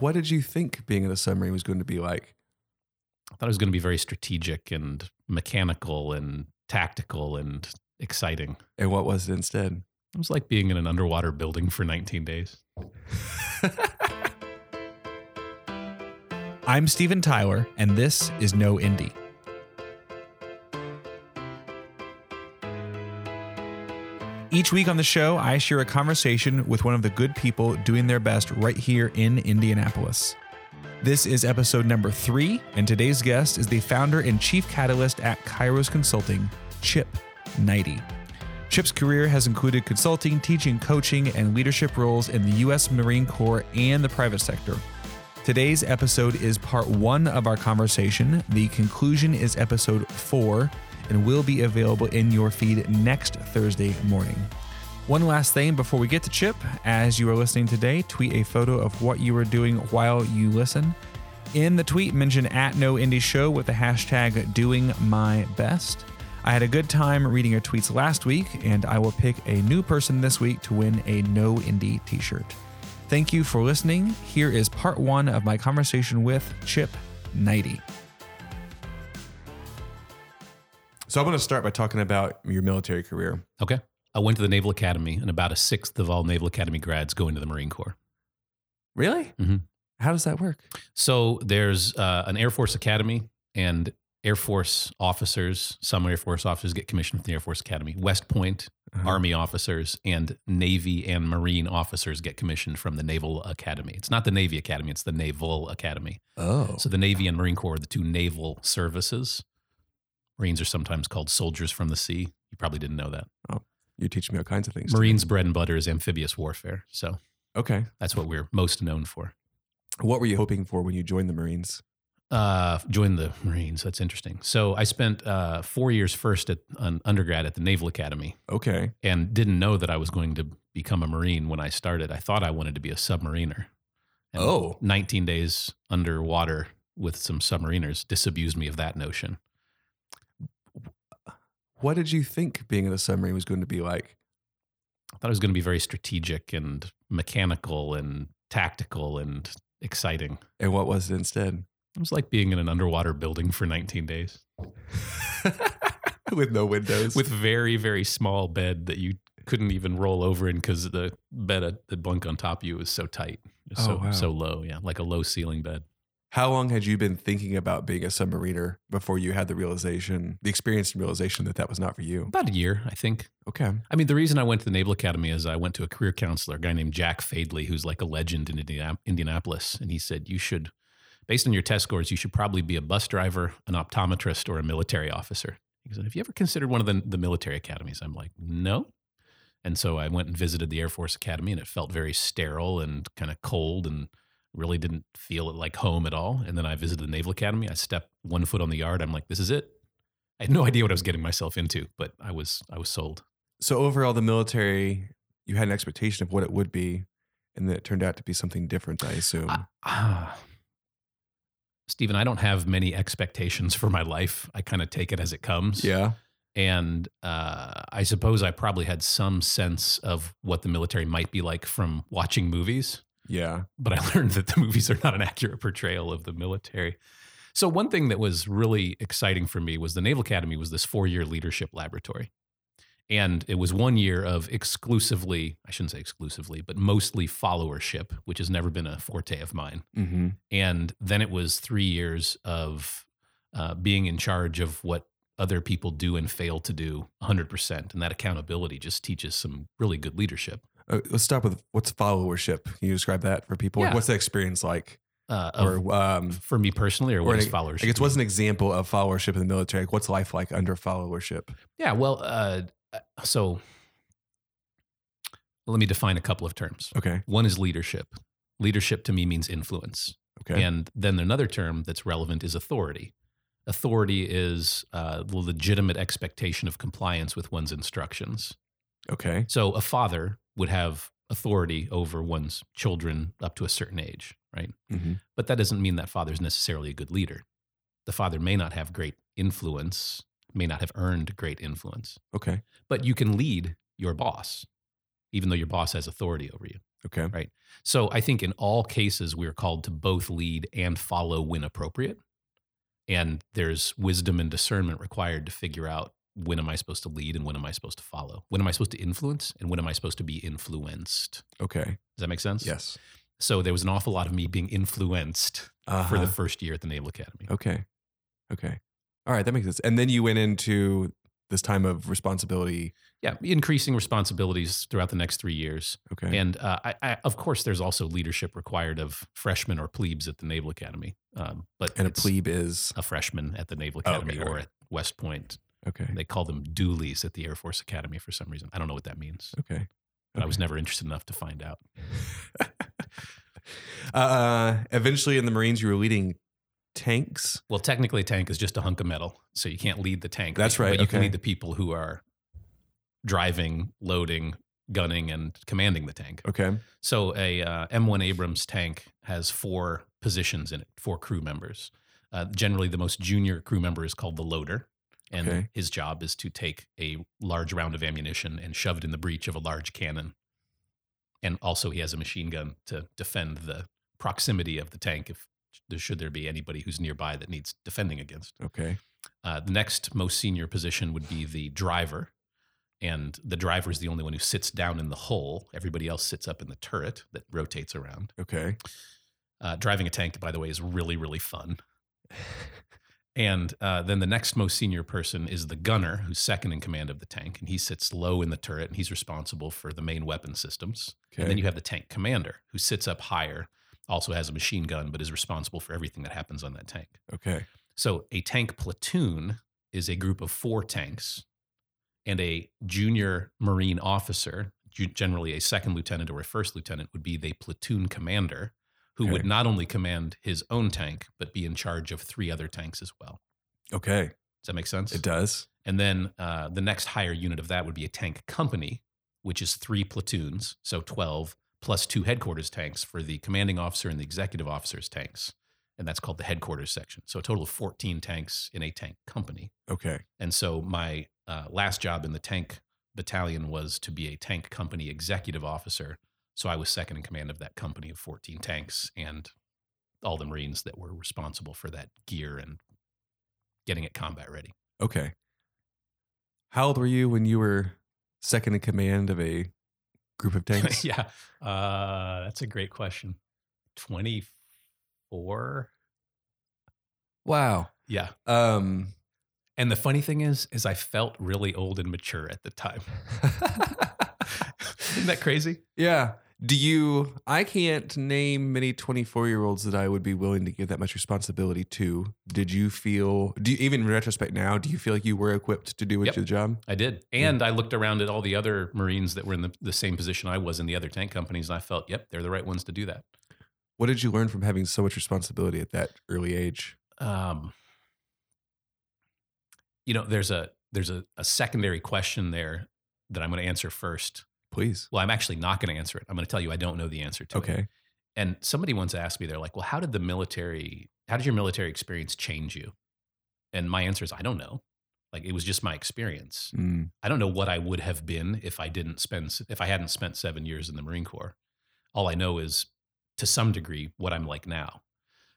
What did you think being in a submarine was going to be like? I thought it was going to be very strategic and mechanical and tactical and exciting. And what was it instead? It was like being in an underwater building for 19 days. I'm Steven Tyler, and this is No Indie. Each week on the show, I share a conversation with one of the good people doing their best right here in Indianapolis. This is episode number three, and today's guest is the founder and chief catalyst at Kairos Consulting, Chip Knighty. Chip's career has included consulting, teaching, coaching, and leadership roles in the U.S. Marine Corps and the private sector. Today's episode is part one of our conversation. The conclusion is episode four and will be available in your feed next Thursday morning. One last thing before we get to Chip, as you are listening today, tweet a photo of what you are doing while you listen. In the tweet, mention at No Indie Show with the hashtag doing my best. I had a good time reading your tweets last week, and I will pick a new person this week to win a No Indie t shirt. Thank you for listening. Here is part one of my conversation with Chip Knighty. So I want to start by talking about your military career. Okay. I went to the Naval Academy, and about a sixth of all Naval Academy grads go into the Marine Corps. Really? Mhm. How does that work? So there's uh, an Air Force Academy, and Air Force officers, some Air Force officers get commissioned from the Air Force Academy. West Point Uh-huh. Army officers and Navy and Marine officers get commissioned from the Naval Academy. It's not the Navy Academy, it's the Naval Academy. Oh. So the Navy and Marine Corps are the two naval services. Marines are sometimes called soldiers from the sea. You probably didn't know that. Oh, you teach me all kinds of things. Marines' bread and butter is amphibious warfare. So Okay. that's what we're most known for. What were you hoping for when you joined the Marines? Uh, joined the Marines. That's interesting. So I spent uh, four years first at an undergrad at the Naval Academy Okay. and didn't know that I was going to become a Marine when I started. I thought I wanted to be a submariner. And Oh. 19 days underwater with some submariners disabused me of that notion. What did you think being in a submarine was going to be like? I thought it was going to be very strategic and mechanical and tactical and exciting. And what was it instead? It was like being in an underwater building for 19 days With no windows. with very, very small bed that you couldn't even roll over in because the bed the bunk on top of you was so tight, was Oh, so wow. so low. Yeah, like a low ceiling bed. How long had you been thinking about being a submariner before you had the realization, the experience and realization that that was not for you? About a year, I think. Okay. I mean, the reason I went to the Naval Academy is I went to a career counselor, a guy named Jack Fadley, who's like a legend in Indiana- Indianapolis. And he said, You should, based on your test scores, you should probably be a bus driver, an optometrist, or a military officer. He said, Have you ever considered one of the, the military academies? I'm like, No. And so I went and visited the Air Force Academy, and it felt very sterile and kind of cold and really didn't feel it like home at all. And then I visited the Naval Academy. I stepped one foot on the yard. I'm like, This is it. I had no idea what I was getting myself into, but I was I was sold. So overall, the military, you had an expectation of what it would be, and then it turned out to be something different. I assume. Ah. Stephen, I don't have many expectations for my life. I kind of take it as it comes. yeah. And uh, I suppose I probably had some sense of what the military might be like from watching movies, Yeah. but I learned that the movies are not an accurate portrayal of the military. So, one thing that was really exciting for me was the Naval Academy was this four year leadership laboratory. And it was one year of exclusively, I shouldn't say exclusively, but mostly followership, which has never been a forte of mine Mm-hmm. and then it was three years of uh, being in charge of what other people do and fail to do 100% and that accountability just teaches some really good leadership Uh, let's start with what's followership. Can you describe that for people? Yeah. What's the experience like? uh, of- Or um, for me personally or or what is an- followership I guess what's an example of followership in the military? Like, what's life like under followership? yeah well uh, so let me define a couple of terms Okay. one is leadership leadership to me means influence Okay. And then another term that's relevant is authority. Authority is uh, the legitimate expectation of compliance with one's instructions. okay. So a father would have authority over one's children up to a certain age, right? hmm But that doesn't mean that father's necessarily a good leader. The father may not have great influence, may not have earned great influence, Okay. but you can lead your boss, even though your boss has authority over you. Okay. Right. So I think in all cases, we're called to both lead and follow when appropriate. And there's wisdom and discernment required to figure out when am I supposed to lead and when am I supposed to follow? When am I supposed to influence and when am I supposed to be influenced? Okay. Does that make sense? Yes. So there was an awful lot of me being influenced Uh-huh. for the first year at the Naval Academy. Okay. Okay. All right. That makes sense. And then you went into this time of responsibility. Yeah, increasing responsibilities throughout the next three years. Okay. And uh, I, I, of course, there's also leadership required of freshmen or plebes at the Naval Academy. Um, but and a plebe is a freshman at the Naval Oh, Academy okay, or alright. at West Point. Okay. They call them doolies at the Air Force Academy for some reason. I don't know what that means, Okay. but I was never interested enough to find out. uh, eventually, in the Marines, you were leading tanks. Well, technically, a tank is just a hunk of metal, so you can't lead the tank. That's right, But you can lead the people who are driving, loading, gunning, and commanding the tank. Okay. So a uh, M1 Abrams tank has four positions in it, four crew members. Uh, generally, the most junior crew member is called the loader, and Okay. his job is to take a large round of ammunition and shove it in the breech of a large cannon. And also, he has a machine gun to defend the proximity of the tank if there should there be anybody who's nearby that needs defending against. Okay. Uh, the next most senior position would be the driver. And the driver is the only one who sits down in the hole. Everybody else sits up in the turret that rotates around. Okay. Uh, driving a tank, by the way, is really, really fun. And uh, then the next most senior person is the gunner, who's second in command of the tank. And he sits low in the turret and he's responsible for the main weapon systems. Okay. And then you have the tank commander, who sits up higher, also has a machine gun, but is responsible for everything that happens on that tank. okay. So a tank platoon is a group of four tanks, and a junior Marine officer, generally a second lieutenant or a first lieutenant, would be the platoon commander, who Okay. would not only command his own tank, but be in charge of three other tanks as well. Okay. Does that make sense? It does. And then uh, the next higher unit of that would be a tank company, which is three platoons, so 12, plus two headquarters tanks for the commanding officer and the executive officer's tanks. And that's called the headquarters section. So a total of 14 tanks in a tank company. Okay. And so my uh, last job in the tank battalion was to be a tank company executive officer. So I was second in command of that company of 14 tanks and all the Marines that were responsible for that gear and getting it combat ready. Okay. How old were you when you were second in command of a group of tanks? yeah, uh, that's a great question. Twenty four. Wow. Yeah, Um. and the funny thing is, is I felt really old and mature at the time. Isn't that crazy? yeah. Do you? I can't name many 24 year olds that I would be willing to give that much responsibility to. Did you feel? Do you even in retrospect now? Do you feel like you were equipped to do Yep. your job? I did, and I looked around at all the other Marines that were in the, the same position I was in the other tank companies, and I felt, yep, they're the right ones to do that. What did you learn from having so much responsibility at that early age? um, you know, there's a there's a, a secondary question there that I'm going to answer first. Please. Well, I'm actually not going to answer it. I'm going to tell you I don't know the answer to it. Okay. And somebody once asked me, they're like, "Well, how did the military? How did your military experience change you?" And my answer is, I don't know. Like it was just my experience. Mm, I don't know what I would have been if I didn't spend if I hadn't spent seven years in the Marine Corps. All I know is, to some degree, what I'm like now.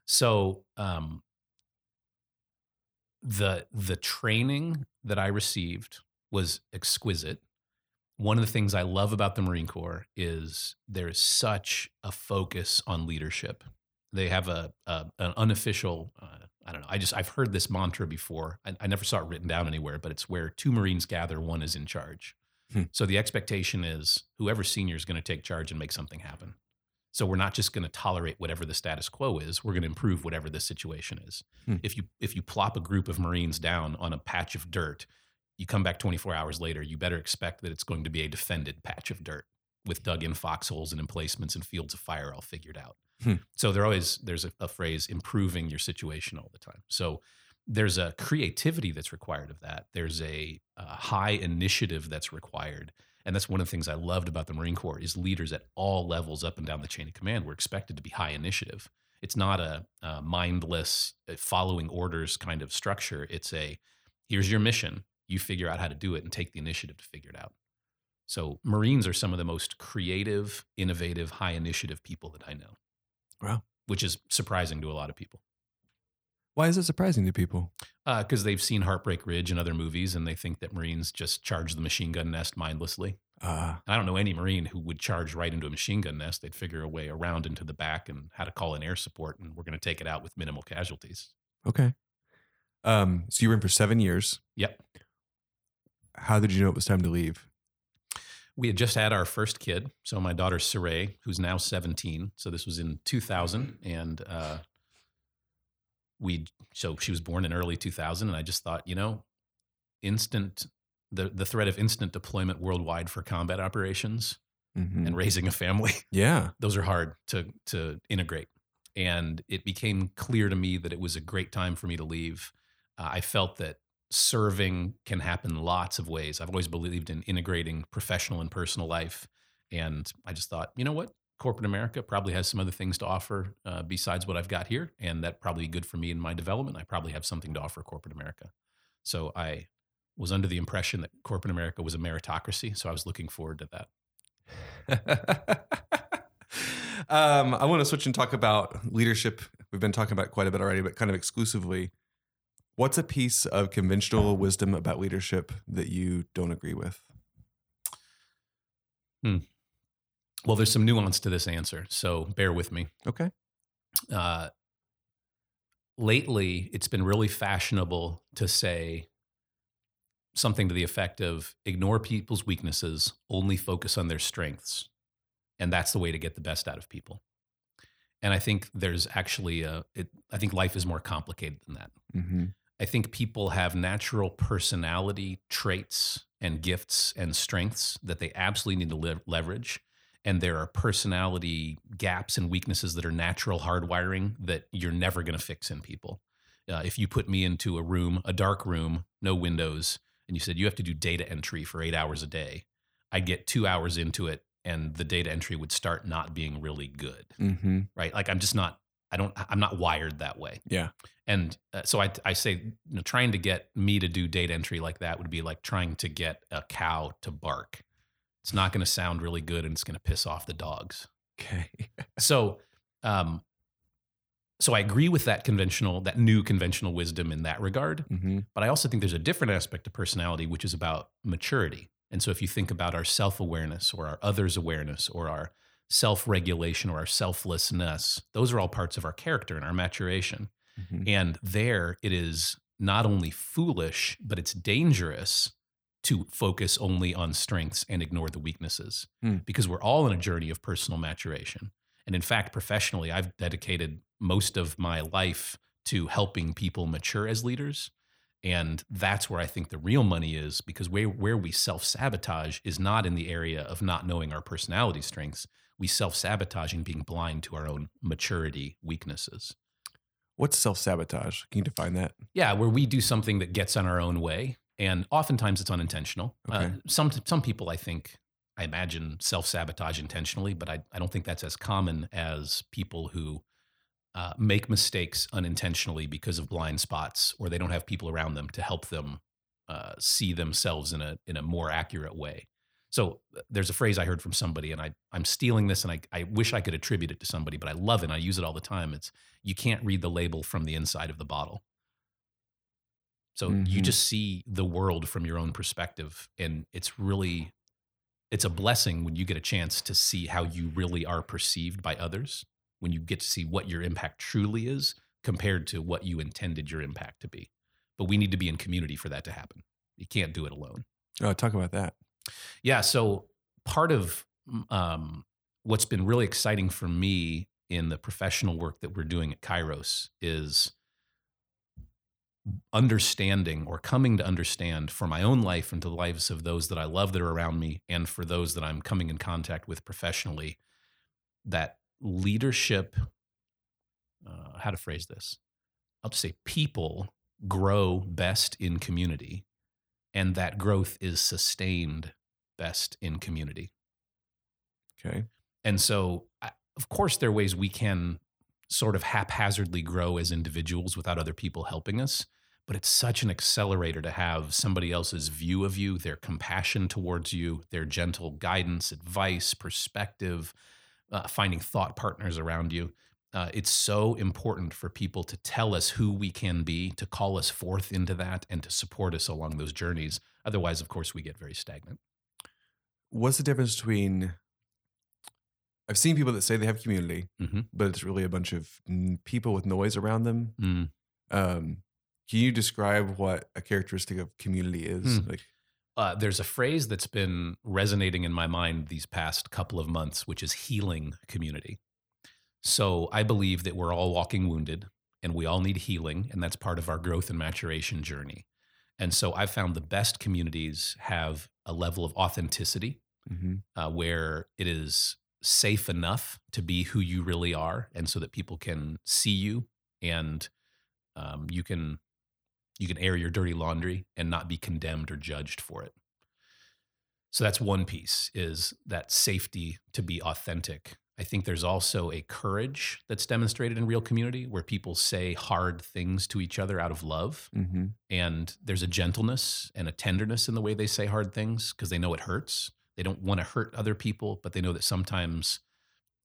So um, the the training that I received was exquisite. One of the things I love about the Marine Corps is there's such a focus on leadership. They have a, a an unofficial. Uh, I don't know. I just I've heard this mantra before. I, I never saw it written down anywhere, but it's where two Marines gather, one is in charge. Hmm. So the expectation is whoever senior is going to take charge and make something happen. So we're not just going to tolerate whatever the status quo is. We're going to improve whatever the situation is. Hmm. If you if you plop a group of Marines down on a patch of dirt, you come back 24 hours later, you better expect that it's going to be a defended patch of dirt with dug in foxholes and emplacements and fields of fire all figured out. Hmm. So there always there's a, a phrase improving your situation all the time. So there's a creativity that's required of that. There's a, uh high initiative that's required. And that's one of the things I loved about the Marine Corps is leaders at all levels up and down the chain of command were expected to be high initiative. It's not a, a mindless uh, following orders kind of structure. It's a here's your mission. You figure out how to do it and take the initiative to figure it out. So Marines are some of the most creative, innovative, high initiative people that I know. Wow. Which is surprising to a lot of people Why is it surprising to people? because they've seen Heartbreak Ridge and other movies, and they think that Marines just charge the machine gun nest mindlessly. Uh, I don't know any Marine who would charge right into a machine gun nest. They'd figure a way around into the back and how to call in air support, and we're going to take it out with minimal casualties. okay. Um, so you were in for seven years. Yep. How did you know it was time to leave? We had just had our first kid. So my daughter Saray, who's now 17. So this was in 2000. And uh, we, so she was born in early 2000. And I just thought, you know, instant, the, the threat of instant deployment worldwide for combat operations Mhm. and raising a family, yeah. those are hard to, to integrate. And it became clear to me that it was a great time for me to leave. Uh, I felt that serving can happen lots of ways. I've always believed in integrating professional and personal life. And I just thought, you know what? Corporate America probably has some other things to offer uh, besides what I've got here. And that probably good for me in my development. I probably have something to offer corporate America. So I was under the impression that corporate America was a meritocracy. So I was looking forward to that. um, I want to switch and talk about leadership. We've been talking about quite a bit already, but kind of exclusively. What's a piece of conventional wisdom about leadership that you don't agree with? Well, there's some nuance to this answer. So bear with me. Okay. uh, lately it's been really fashionable to say something to the effect of ignore people's weaknesses, only focus on their strengths. And that's the way to get the best out of people. And I think there's actually a, it, I think life is more complicated than that. Mm-hmm. I think people have natural personality traits and gifts and strengths that they absolutely need to live, leverage. And there are personality gaps and weaknesses that are natural hardwiring that you're never going to fix in people. Uh, if you put me into a room, a dark room, no windows, and you said you have to do data entry for eight hours a day, I'd get two hours into it and the data entry would start not being really good, Mm-hmm. right? Like I'm just not, I don't, I'm not wired that way. Yeah. And uh, so I, I say, you know, trying to get me to do data entry like that would be like trying to get a cow to bark. It's not going to sound really good and it's going to piss off the dogs. Okay. So, um, so I agree with that conventional, that new conventional wisdom in that regard. Mm-hmm. But I also think there's a different aspect to personality, which is about maturity. And so if you think about our self awareness or our others awareness or our self regulation or our selflessness, those are all parts of our character and our maturation. Mm-hmm. And there it is not only foolish, but it's dangerous to focus only on strengths and ignore the weaknesses Hmm. because we're all in a journey of personal maturation. And in fact, professionally, I've dedicated most of my life to helping people mature as leaders. And that's where I think the real money is because where, where we self sabotage is not in the area of not knowing our personality strengths. We self sabotage in being blind to our own maturity weaknesses. What's self sabotage? Can you define that? Yeah, where we do something that gets on our own way, and oftentimes it's unintentional. Uh, some some people, I think, I imagine self sabotage intentionally, but I I don't think that's as common as people who uh, make mistakes unintentionally because of blind spots, or they don't have people around them to help them uh, see themselves in a in a more accurate way. So uh, there's a phrase I heard from somebody, and I I'm stealing this, and I I wish I could attribute it to somebody, but I love it. and I use it all the time. It's you can't read the label from the inside of the bottle. So you Mhm. just see the world from your own perspective, and it's really it's a blessing when you get a chance to see how you really are perceived by others. When you get to see what your impact truly is compared to what you intended your impact to be. But we need to be in community for that to happen. You can't do it alone. Oh, talk about that. Yeah. So part of um, what's been really exciting for me in the professional work that we're doing at Kairos is understanding or coming to understand for my own life and to the lives of those that I love that are around me and for those that I'm coming in contact with professionally that leadership, uh, how to phrase this? I'll just say people grow best in community and that growth is sustained best in community. Okay. And so, of course, there are ways we can sort of haphazardly grow as individuals without other people helping us. but it's such an accelerator to have somebody else's view of you, their compassion towards you, their gentle guidance, advice, perspective, uh, finding thought partners around you. Uh, it's so important for people to tell us who we can be, to call us forth into that, and to support us along those journeys. Otherwise, of course, we get very stagnant. What's the difference between? I've seen people that say they have community, Mhm. but it's really a bunch of mm, people with noise around them. Mm. Um, can you describe what a characteristic of community is? Hmm. Like, Uh, there's a phrase that's been resonating in my mind these past couple of months, which is healing community. So I believe that we're all walking wounded and we all need healing, and that's part of our growth and maturation journey. And so I've found the best communities have a level of authenticity mhm. uh, where it is safe enough to be who you really are, and so that people can see you and um, you can you can air your dirty laundry and not be condemned or judged for it. So that's one piece is that safety to be authentic. I think there's also a courage that's demonstrated in real community where people say hard things to each other out of love Mhm. and there's a gentleness and a tenderness in the way they say hard things because they know it hurts. They don't want to hurt other people, but they know that sometimes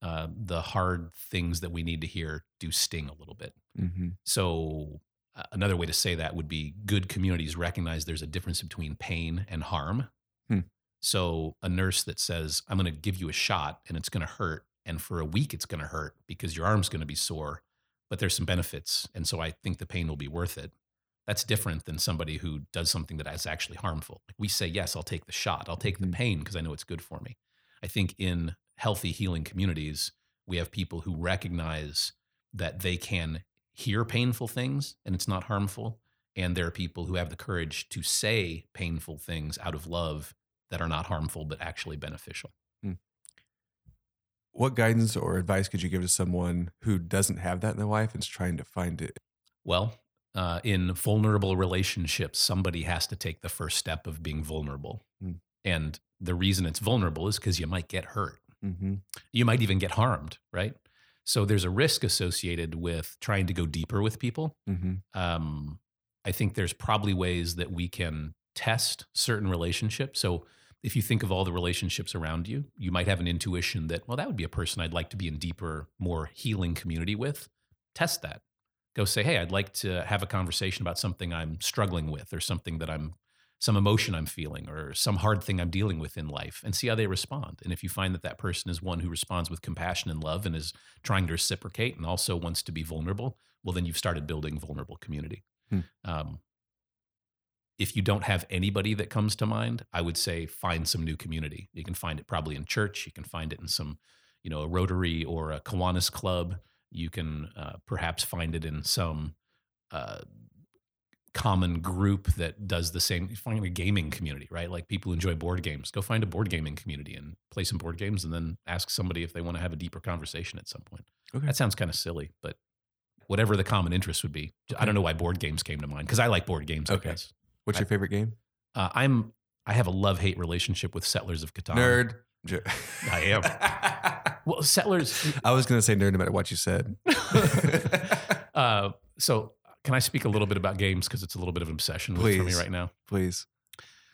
uh, the hard things that we need to hear do sting a little bit. Mhm. So, uh, another way to say that would be good communities recognize there's a difference between pain and harm. Hmm. So, a nurse that says, I'm going to give you a shot and it's going to hurt, and for a week it's going to hurt because your arm's going to be sore, but there's some benefits. And so, I think the pain will be worth it. That's different than somebody who does something that is actually harmful. Like we say, Yes, I'll take the shot, I'll take the mm-hmm. pain because I know it's good for me. I think in healthy healing communities, we have people who recognize that they can hear painful things and it's not harmful. And there are people who have the courage to say painful things out of love that are not harmful but actually beneficial. What guidance or advice could you give to someone who doesn't have that in their life and is trying to find it? Well, uh, in vulnerable relationships, somebody has to take the first step of being vulnerable. Mm. And the reason it's vulnerable is because you might get hurt. Mm-hmm. you might even get harmed, right? So there's a risk associated with trying to go deeper with people. Mm-hmm. Um, I think there's probably ways that we can test certain relationships. So if you think of all the relationships around you, you might have an intuition that, well, that would be a person I'd like to be in deeper, more healing community with. Test that. Go say, hey, I'd like to have a conversation about something I'm struggling with or something that I'm some emotion I'm feeling or some hard thing I'm dealing with in life and see how they respond. And if you find that that person is one who responds with compassion and love and is trying to reciprocate and also wants to be vulnerable, well, then you've started building vulnerable community. Hmm. Um, if you don't have anybody that comes to mind, I would say find some new community. You can find it probably in church. You can find it in some, you know, a Rotary or a Kiwanis club. You can uh, perhaps find it in some uh, common group that does the same. Find a gaming community, right? Like people enjoy board games. Go find a board gaming community and play some board games, and then ask somebody if they want to have a deeper conversation at some point. Okay. That sounds kind of silly, but whatever the common interest would be. I don't know why board games came to mind because I like board games. Okay. I guess. What's I- your favorite game? Uh, I'm I have a love hate relationship with Settlers of Catan. Nerd. I am. Well, Settlers. I was going to say nerd no matter what you said. uh, so, can I speak a little bit about games because it's a little bit of an obsession with, for me right now? Please.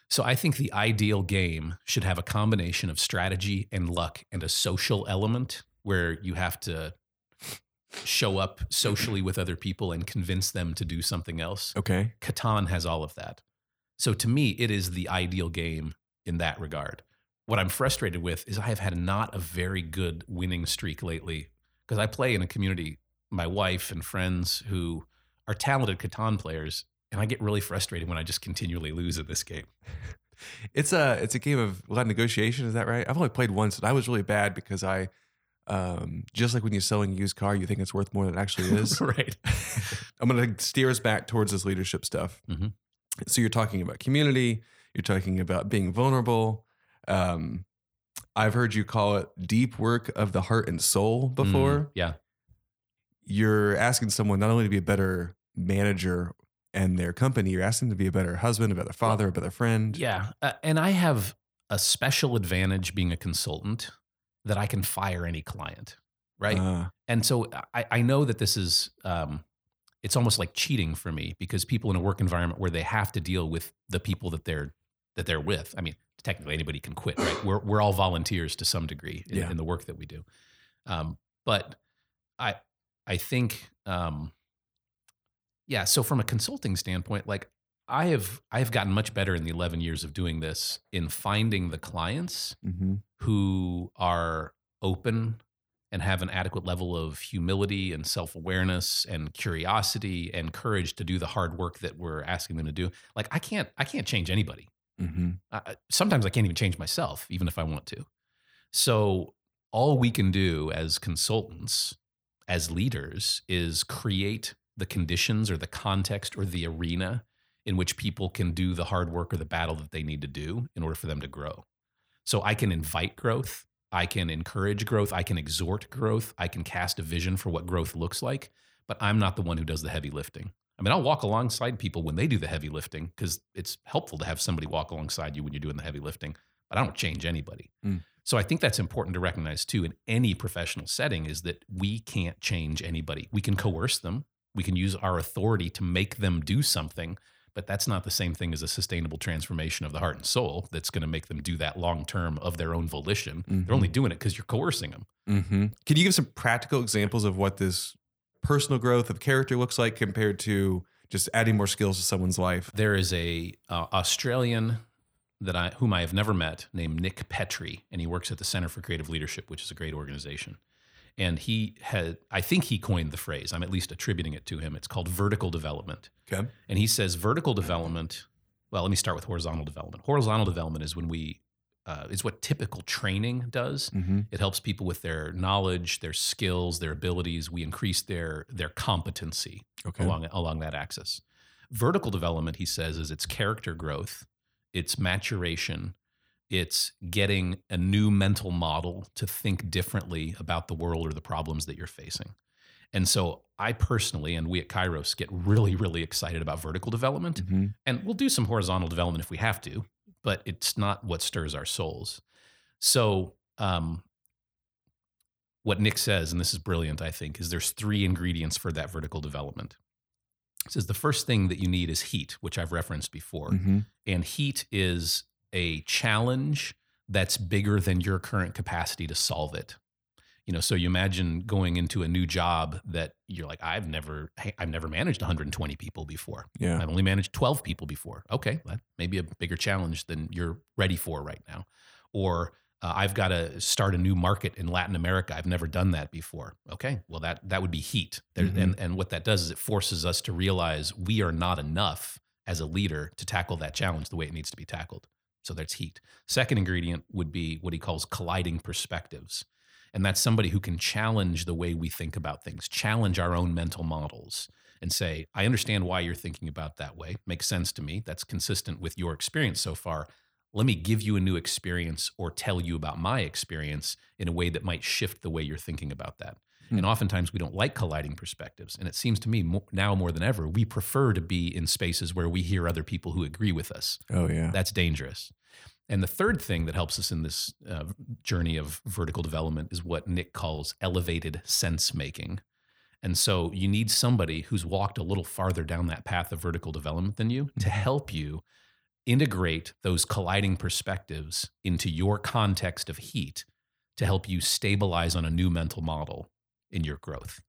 So, I think the ideal game should have a combination of strategy and luck and a social element where you have to show up socially with other people and convince them to do something else. Okay. Catan has all of that. So to me, it is the ideal game in that regard. What I'm frustrated with is I have had not a very good winning streak lately because I play in a community, my wife and friends who are talented Catan players, and I get really frustrated when I just continually lose at this game. It's a it's a game of a lot of negotiation. Is that right? I've only played once, and I was really bad because I, um, just like when you're selling a used car, you think it's worth more than it actually is. right. I'm going to steer us back towards this leadership stuff. Mhm. So you're talking about community. You're talking about being vulnerable. Um, I've heard you call it deep work of the heart and soul before. Mm, yeah. You're asking someone not only to be a better manager and their company, you're asking them to be a better husband, a better father, a better friend. Yeah. Uh, and I have a special advantage being a consultant that I can fire any client, right? Uh, and so I, I know that this is um, it's almost like cheating for me because people in a work environment where they have to deal with the people that they're that they're with. I mean, technically anybody can quit, right? We're we're all volunteers to some degree in, Yeah. in the work that we do. Um, but I I think um, yeah. So from a consulting standpoint, like I have I have gotten much better in the eleven years of doing this in finding the clients Mm-hmm. who are open and have an adequate level of humility and self-awareness and curiosity and courage to do the hard work that we're asking them to do like i can't i can't change anybody Mm-hmm. I- sometimes i can't even change myself even if i want to so all we can do as consultants as leaders is create the conditions or the context or the arena in which people can do the hard work or the battle that they need to do in order for them to grow so I can invite growth. I can encourage growth. I can exhort growth. I can cast a vision for what growth looks like, but I'm not the one who does the heavy lifting. I mean, I'll walk alongside people when they do the heavy lifting because it's helpful to have somebody walk alongside you when you're doing the heavy lifting, but I don't change anybody. Mm. So I think that's important to recognize too in any professional setting is that we can't change anybody. We can coerce them. We can use our authority to make them do something, but that's not the same thing as a sustainable transformation of the heart and soul that's going to make them do that long term of their own volition. They're only doing it because you're coercing them. Mm-hmm. Can you give some practical examples of what this personal growth of character looks like compared to just adding more skills to someone's life? There is a uh, Australian that I whom I have never met named Nick Petrie, and he works at the Center for Creative Leadership, which is a great organization. And he had, I think he coined the phrase. I'm at least attributing it to him. It's called vertical development. Okay. And he says vertical development. Well, let me start with horizontal development. Horizontal development is when we uh, is what typical training does. Mm-hmm. It helps people with their knowledge, their skills, their abilities. We increase their their competency Okay. along along that axis. Vertical development, he says, is its character growth, its maturation, it's getting a new mental model to think differently about the world or the problems that you're facing. And so I personally and we at Kairos get really, really excited about vertical development. Mm-hmm. And we'll do some horizontal development if we have to, but it's not what stirs our souls. So, um, what Nick says, and this is brilliant, I think, is there's three ingredients for that vertical development. He says the first thing that you need is heat, which I've referenced before. Mm-hmm. And heat is a challenge that's bigger than your current capacity to solve it. You know, so you imagine going into a new job that you're like, I've never, I've never managed 120 people before. Yeah. I've only managed 12 people before. Okay, that may be a bigger challenge than you're ready for right now. Or uh, I've got to start a new market in Latin America. I've never done that before. Okay, well that that would be heat. There, Mhm. And and what that does is it forces us to realize we are not enough as a leader to tackle that challenge the way it needs to be tackled. So that's heat. Second ingredient would be what he calls colliding perspectives. And that's somebody who can challenge the way we think about things, challenge our own mental models, and say, I understand why you're thinking about that way. Makes sense to me. That's consistent with your experience so far. Let me give you a new experience or tell you about my experience in a way that might shift the way you're thinking about that. Hmm. And oftentimes we don't like colliding perspectives. And it seems to me mo- now more than ever, we prefer to be in spaces where we hear other people who agree with us. Oh yeah. That's dangerous. And the third thing that helps us in this uh, journey of vertical development is what Nick calls elevated sense making. And so you need somebody who's walked a little farther down that path of vertical development than you to Mhm. help you integrate those colliding perspectives into your context of heat to help you stabilize on a new mental model in your growth.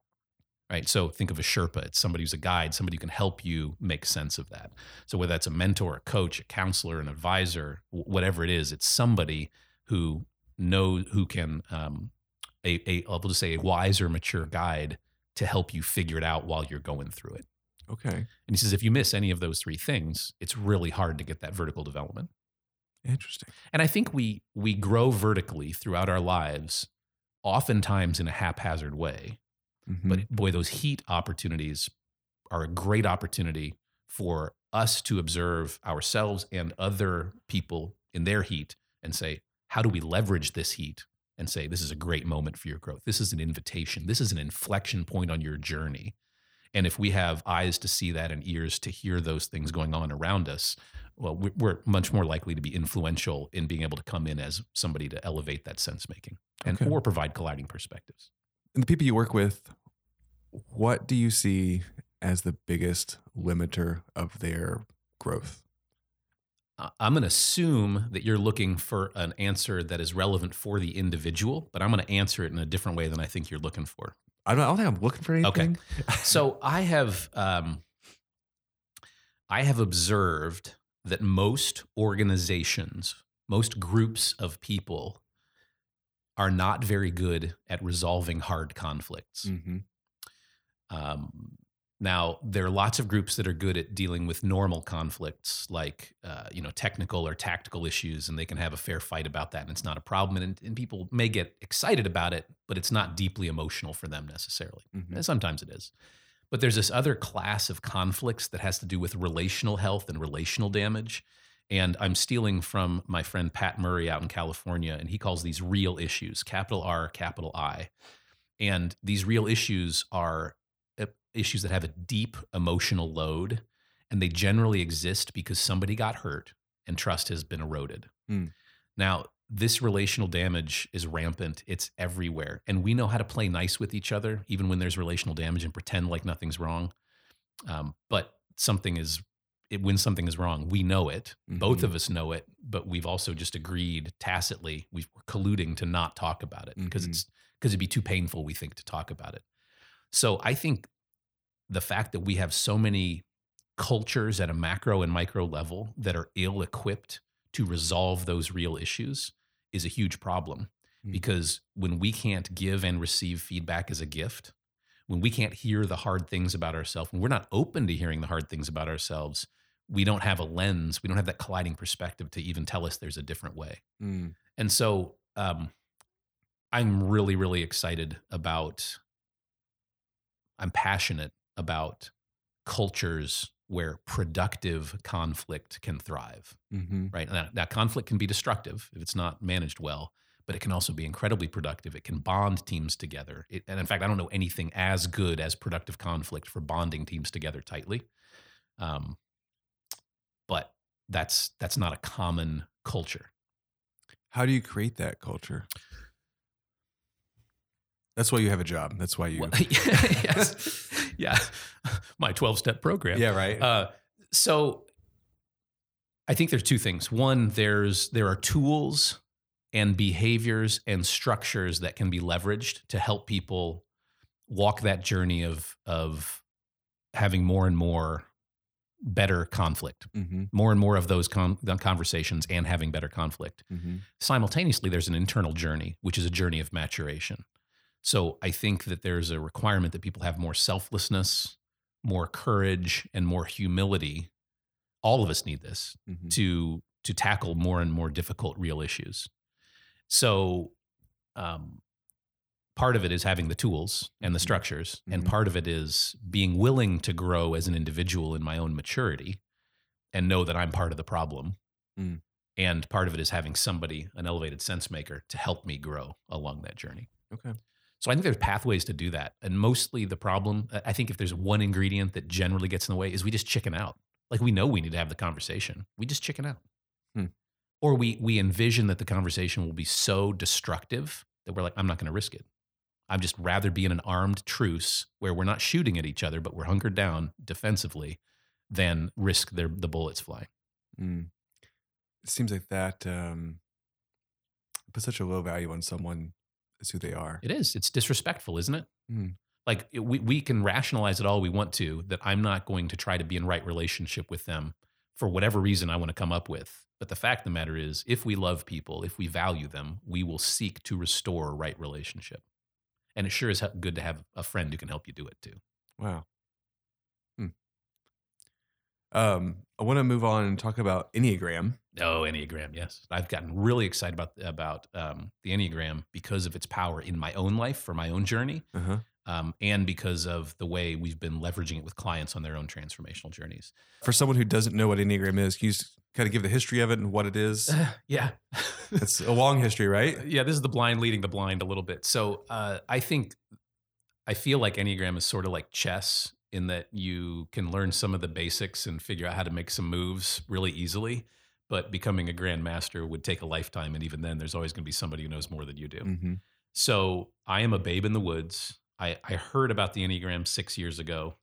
Right. So think of a Sherpa. It's somebody who's a guide, somebody who can help you make sense of that. So whether that's a mentor, a coach, a counselor, an advisor, whatever it is, it's somebody who knows who can um, a, a I'll just say a wiser, mature guide to help you figure it out while you're going through it. okay. And he says if you miss any of those three things, it's really hard to get that vertical development. Interesting. And I think we we grow vertically throughout our lives, oftentimes in a haphazard way. Mhm. But boy, those heat opportunities are a great opportunity for us to observe ourselves and other people in their heat and say, how do we leverage this heat and say, this is a great moment for your growth? This is an invitation. This is an inflection point on your journey. And if we have eyes to see that and ears to hear those things going on around us, well, we- we're much more likely to be influential in being able to come in as somebody to elevate that sense making and Okay. or provide colliding perspectives. and the people you work with, what do you see as the biggest limiter of their growth? I'm going to assume that you're looking for an answer that is relevant for the individual, but I'm going to answer it in a different way than I think you're looking for. I don't, I don't think I'm looking for anything. Okay. so I have um, I have observed that most organizations, most groups of people are not very good at resolving hard conflicts. Mm-hmm. Um, now, there are lots of groups that are good at dealing with normal conflicts, like uh, you know technical or tactical issues, and they can have a fair fight about that, and it's not a problem. And, and people may get excited about it, but it's not deeply emotional for them necessarily. Mhm. And sometimes it is. But there's this other class of conflicts that has to do with relational health and relational damage. And I'm stealing from my friend Pat Murray out in California, and he calls these real issues, capital R, capital I. And these real issues are uh, issues that have a deep emotional load, and they generally exist because somebody got hurt and trust has been eroded. Hmm. Now, this relational damage is rampant. It's everywhere. And we know how to play nice with each other, even when there's relational damage, and pretend like nothing's wrong. Um, but something is, it, when something is wrong, we know it. Both Mhm. of us know it, but we've also just agreed tacitly, we've, we're colluding to not talk about it because Mhm. it's because it'd be too painful, we think, to talk about it. So I think the fact that we have so many cultures at a macro and micro level that are ill equipped to resolve those real issues is a huge problem Mm. because when we can't give and receive feedback as a gift, when we can't hear the hard things about ourselves, when we're not open to hearing the hard things about ourselves, we don't have a lens, we don't have that colliding perspective to even tell us there's a different way. Mm. And so um, I'm really, really excited about, I'm passionate about cultures where productive conflict can thrive, Mm-hmm. right? And that, that conflict can be destructive if it's not managed well, but it can also be incredibly productive. It can bond teams together. It, and in fact, I don't know anything as good as productive conflict for bonding teams together tightly. Um, but that's that's not a common culture. How do you create that culture? That's why you have a job. That's why you. Well, yes. Yeah. My 12 step program. yeah, right. Uh, so I think there's two things. One, there's there are tools and behaviors and structures that can be leveraged to help people walk that journey of of having more and more better conflict, mm-hmm. more and more of those con- conversations and having better conflict Mm-hmm. simultaneously there's an internal journey which is a journey of maturation so i think that there's a requirement that people have more selflessness more courage and more humility all of us need this Mm-hmm. to to tackle more and more difficult real issues so um, part of it is having the tools and the Mhm. structures and Mhm. part of it is being willing to grow as an individual in my own maturity and know that i'm part of the problem Mm. and part of it is having somebody an elevated sense maker to help me grow along that journey Okay. So i think there's pathways to do that. And mostly the problem I- think if there's one ingredient that generally gets in the way is we just chicken out. Like we know we need to have the conversation. We just chicken out. Hmm. or we we envision that the conversation will be so destructive that we're like i'm not going to risk it. I'd just rather be in an armed truce where we're not shooting at each other but we're hunkered down defensively than risk their, the bullets flying. Mm. It seems like that um, puts such a low value on someone as who they are. It is. It's disrespectful, isn't it? Mm. Like it- we we can rationalize it all we want to that I'm not going to try to be in right relationship with them for whatever reason I want to come up with. But the fact of the matter is, if we love people, if we value them, we will seek to restore right relationship. And it sure is good to have a friend who can help you do it too. Wow. Um, I want to move on and talk about Enneagram. Oh, Enneagram, yes. I've gotten really excited about about um, the Enneagram because of its power in my own life for my own journey, Uh-huh. um, and because of the way we've been leveraging it with clients on their own transformational journeys. For someone who doesn't know what Enneagram is, can you just kind of give the history of it and what it is? yeah. It's a long history, right? yeah, this is the blind leading the blind a little bit. So uh, I think I feel like Enneagram is sort of like chess in that you can learn some of the basics and figure out how to make some moves really easily. But becoming a grandmaster would take a lifetime, and even then, there's always going to be somebody who knows more than you do. Mm-hmm. So I am a babe in the woods. I, I heard about the Enneagram six years ago.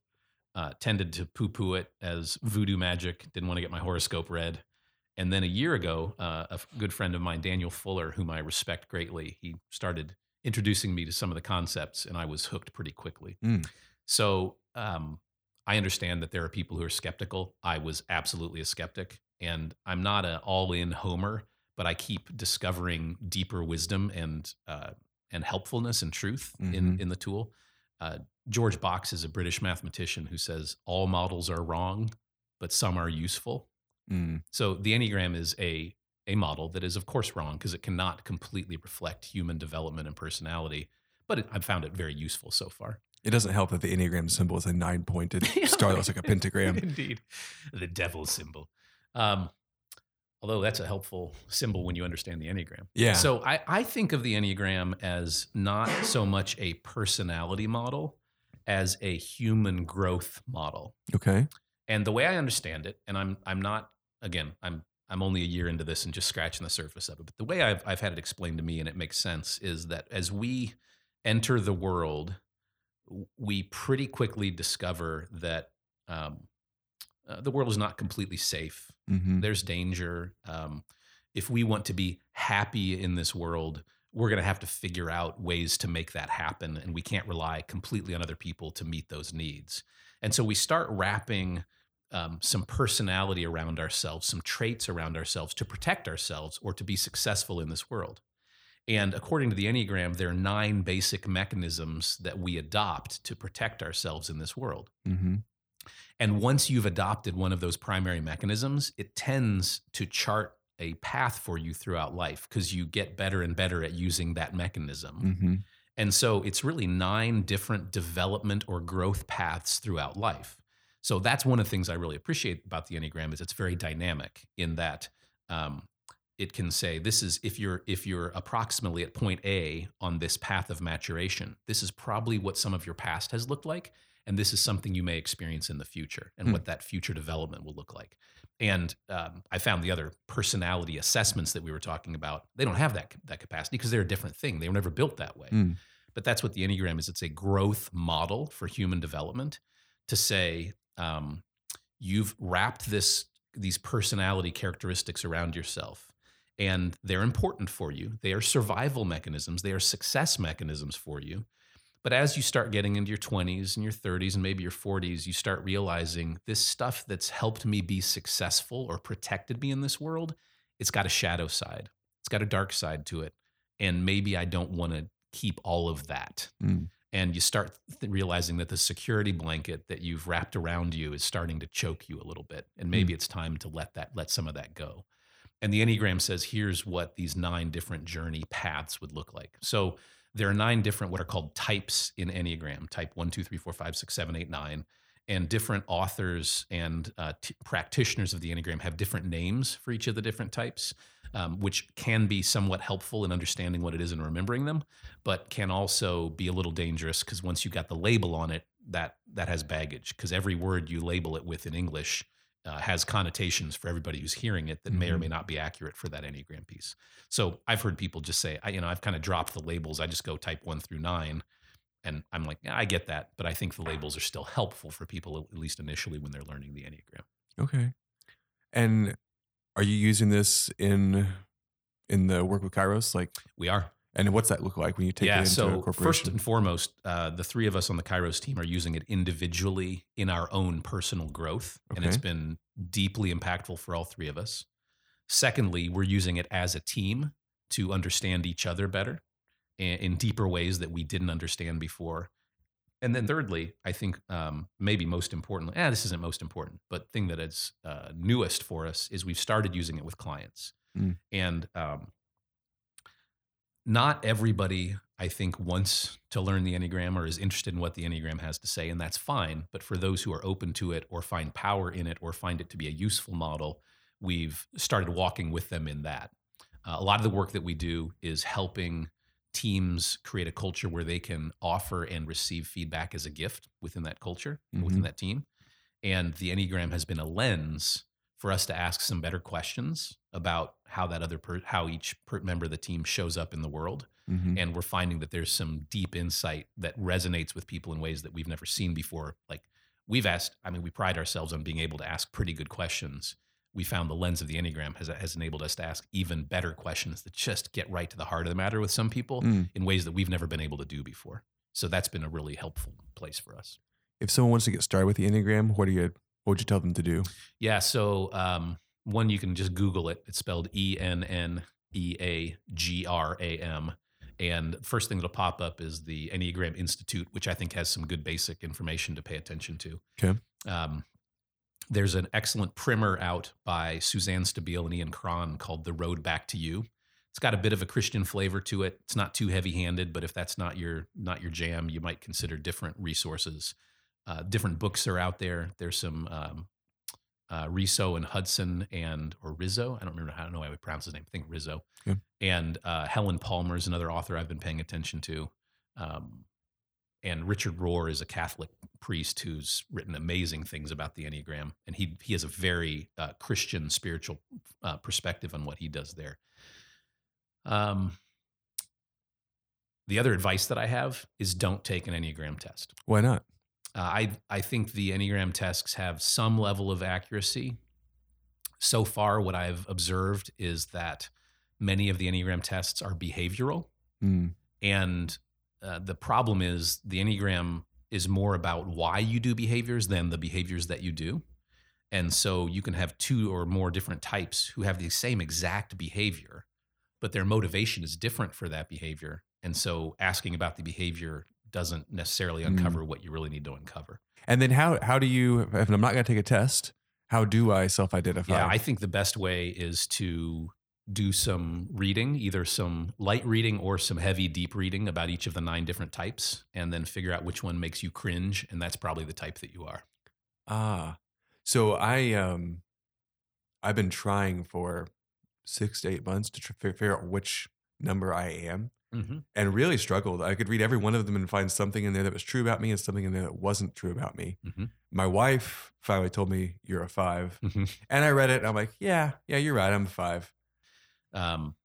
uh, tended to poo poo it as voodoo magic, didn't want to get my horoscope read. And then a year ago, uh, a good friend of mine, Daniel Fuller, whom I respect greatly, he started introducing me to some of the concepts, and I was hooked pretty quickly. Mm. So um, I understand that there are people who are skeptical. I was absolutely a skeptic, and I'm not an all-in homer, but I keep discovering deeper wisdom and uh, and helpfulness and truth in Mhm. in the tool. Uh, George Box is a British mathematician who says all models are wrong, but some are useful. Mm. So the Enneagram is a a model that is of course wrong because it cannot completely reflect human development and personality, but it, I've found it very useful so far. It doesn't help that the Enneagram symbol is a nine pointed star that looks like a pentagram. Indeed, the devil symbol. Um, although that's a helpful symbol when you understand the Enneagram. Yeah. So I, I think of the Enneagram as not so much a personality model as a human growth model. Okay. And the way I understand it, and I'm I'm not again, I'm I'm only a year into this and just scratching the surface of it. But the way I've I've had it explained to me, and it makes sense, is that as we enter the world, we pretty quickly discover that um, uh, the world is not completely safe. hmm There's danger. Um, if we want to be happy in this world, we're going to have to figure out ways to make that happen. And we can't rely completely on other people to meet those needs. And so we start wrapping um, some personality around ourselves, some traits around ourselves to protect ourselves or to be successful in this world. And according to the Enneagram, there are nine basic mechanisms that we adopt to protect ourselves in this world. hmm And once you've adopted one of those primary mechanisms, it tends to chart a path for you throughout life because you get better and better at using that mechanism. hmm And so it's really nine different development or growth paths throughout life. So that's one of the things I really appreciate about the Enneagram is it's very dynamic in that um, it can say this is if you're if you're approximately at point A on this path of maturation, this is probably what some of your past has looked like, and this is something you may experience in the future, and Hmm. what that future development will look like. And um, I found the other personality assessments that we were talking about, they don't have that that capacity because they're a different thing. They were never built that way. Mm. But that's what the Enneagram is. It's a growth model for human development to say um, you've wrapped this these personality characteristics around yourself, and they're important for you. They are survival mechanisms. They are success mechanisms for you. But as you start getting into your 20s and your 30s and maybe your 40s, you start realizing this stuff that's helped me be successful or protected me in this world, it's got a shadow side. It's got a dark side to it. And maybe I don't want to keep all of that. Mm. And you start th- realizing that the security blanket that you've wrapped around you is starting to choke you a little bit. And maybe it's time to let that let some of that go. And the Enneagram says here's what these nine different journey paths would look like. So there are nine different what are called types in Enneagram type one, two, three, four, five, six, seven, eight, nine. And different authors and uh, t- practitioners of the Enneagram have different names for each of the different types, um, which can be somewhat helpful in understanding what it is and remembering them, but can also be a little dangerous because once you got the label on it, that that has baggage. Because every word you label it with in English uh, has connotations for everybody who's hearing it that may or Mhm. may not be accurate for that Enneagram piece. So I've heard people just say, I, you know, I've kind of dropped the labels. I just go type one through nine. And I'm like, yeah, I get that. But I think the labels are still helpful for people, at least initially when they're learning the Enneagram. Okay. And are you using this in in the work with Kairos? Like, We are. And what's that look like when you take it into into a So corporation? first and foremost, uh, the three of us on the Kairos team are using it individually in our own personal growth, and it's been deeply impactful for all three of us. Secondly, we're using it as a team to understand each other better in, in deeper ways that we didn't understand before. And then thirdly, I think um, maybe most importantly, eh, this isn't most important, but thing that is uh, newest for us is we've started using it with clients. Mm. And um, not everybody, I think, wants to learn the Enneagram or is interested in what the Enneagram has to say, and that's fine. But for those who are open to it or find power in it or find it to be a useful model, we've started walking with them in that. Uh, a lot of the work that we do is helping teams create a culture where they can offer and receive feedback as a gift within that culture, within Mhm. that team. And the Enneagram has been a lens for us to ask some better questions about how that other per- how each per- member of the team shows up in the world Mhm. and we're finding that there's some deep insight that resonates with people in ways that we've never seen before like we've asked, I mean, we pride ourselves on being able to ask pretty good questions. We found the lens of the Enneagram has, has enabled us to ask even better questions that just get right to the heart of the matter with some people Mm. in ways that we've never been able to do before. So that's been a really helpful place for us. If someone wants to get started with the Enneagram, what do you what would you tell them to do? Yeah. So um, one, you can just Google it. It's spelled E N N E A G R A M. And first thing that'll pop up is the Enneagram Institute, which I think has some good basic information to pay attention to. Okay. Um, there's an excellent primer out by Suzanne Stabile and Ian Cron called The Road Back to You. It's got a bit of a Christian flavor to it. It's not too heavy-handed, but if that's not your not your jam, you might consider different resources. Uh, different books are out there. There's some um, uh, Riso and Hudson and or Rizzo. I don't remember how I don't know how I would pronounce his name. I think Rizzo. Yeah. And uh, Helen Palmer is another author I've been paying attention to. Um, and Richard Rohr is a Catholic priest who's written amazing things about the Enneagram, and he he has a very uh, Christian spiritual uh, perspective on what he does there. Um, the other advice that I have is don't take an Enneagram test. Why not? Uh, I I think the Enneagram tests have some level of accuracy. So far, what I've observed is that many of the Enneagram tests are behavioral, Mm. and uh, the problem is the Enneagram is more about why you do behaviors than the behaviors that you do. And so you can have two or more different types who have the same exact behavior, but their motivation is different for that behavior. And so asking about the behavior doesn't necessarily Mm. uncover what you really need to uncover. And then how how do you if I'm not going to take a test, how do I self-identify? Yeah, I think the best way is to do some reading, either some light reading or some heavy, deep reading about each of the nine different types, and then figure out which one makes you cringe. And that's probably the type that you are. Ah, so I um, I've been trying for six to eight months to tr- figure out which number I am, Mm-hmm. and really struggled. I could read every one of them and find something in there that was true about me and something in there that wasn't true about me. Mhm. My wife finally told me you're a five, Mm-hmm. and I read it. and I'm like, yeah, yeah, you're right. I'm a five. Um,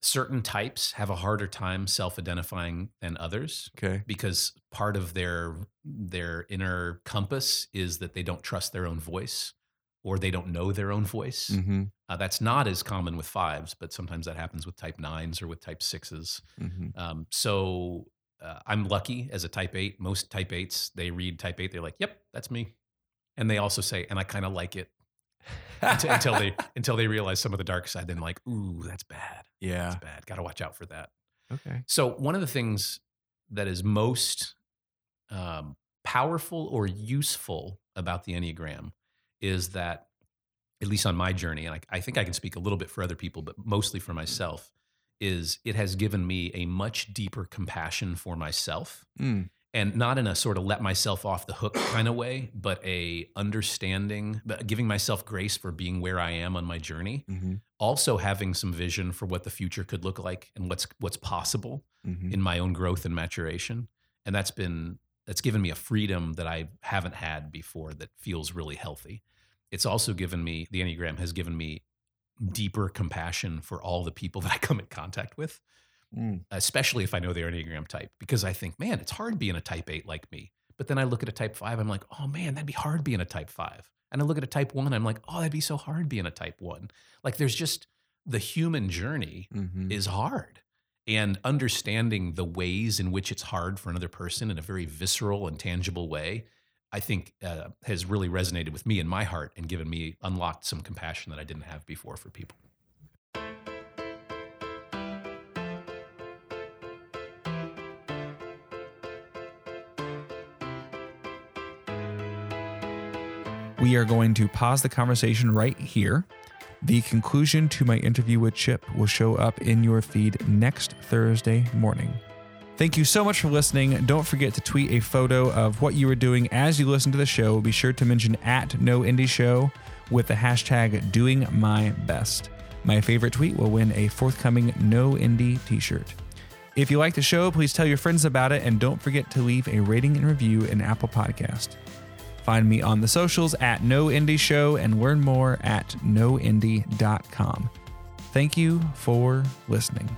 certain types have a harder time self-identifying than others Okay. because part of their their inner compass is that they don't trust their own voice or they don't know their own voice. Mm-hmm. Uh, that's not as common with fives, but sometimes that happens with type nines or with type sixes. Mm-hmm. Um, so uh, I'm lucky as a type eight. Most type eights, they read type eight, they're like, "Yep, that's me," and they also say, "And I kind of like it." until, until they until they realize some of the dark side, then like, "Ooh, that's bad. yeah. That's bad. Got to watch out for that." Okay. So one of the things that is most um, powerful or useful about the Enneagram is that, at least on my journey, and I, I think I can speak a little bit for other people, but mostly for myself, is it has given me a much deeper compassion for myself. Mm. And not in a sort of let myself off the hook kind of way, but a understanding, but giving myself grace for being where I am on my journey. Mm-hmm. Also having some vision for what the future could look like and what's what's possible Mm-hmm. in my own growth and maturation and that's been that's given me a freedom that i haven't had before that feels really healthy it's also given me the enneagram has given me deeper compassion for all the people that i come in contact with Mm. especially if i know their enneagram type because i think man it's hard being a type 8 like me but then i look at a type 5 i'm like oh man that'd be hard being a type 5 and i look at a type 1 i'm like oh that'd be so hard being a type 1 like there's just the human journey Mm-hmm. is hard. And understanding the ways in which it's hard for another person in a very visceral and tangible way, I think uh, has really resonated with me in my heart and given me, unlocked some compassion that I didn't have before for people. We are going to pause the conversation right here. The conclusion to my interview with Chip will show up in your feed next Thursday morning. Thank you so much for listening. Don't forget to tweet a photo of what you are doing as you listen to the show. Be sure to mention at No Indie Show with the hashtag doing my best. My favorite tweet will win a forthcoming No Indie t shirt. If you like the show, please tell your friends about it and don't forget to leave a rating and review in Apple Podcast. Find me on the socials at No Indie Show and learn more at noindie.com. Thank you for listening.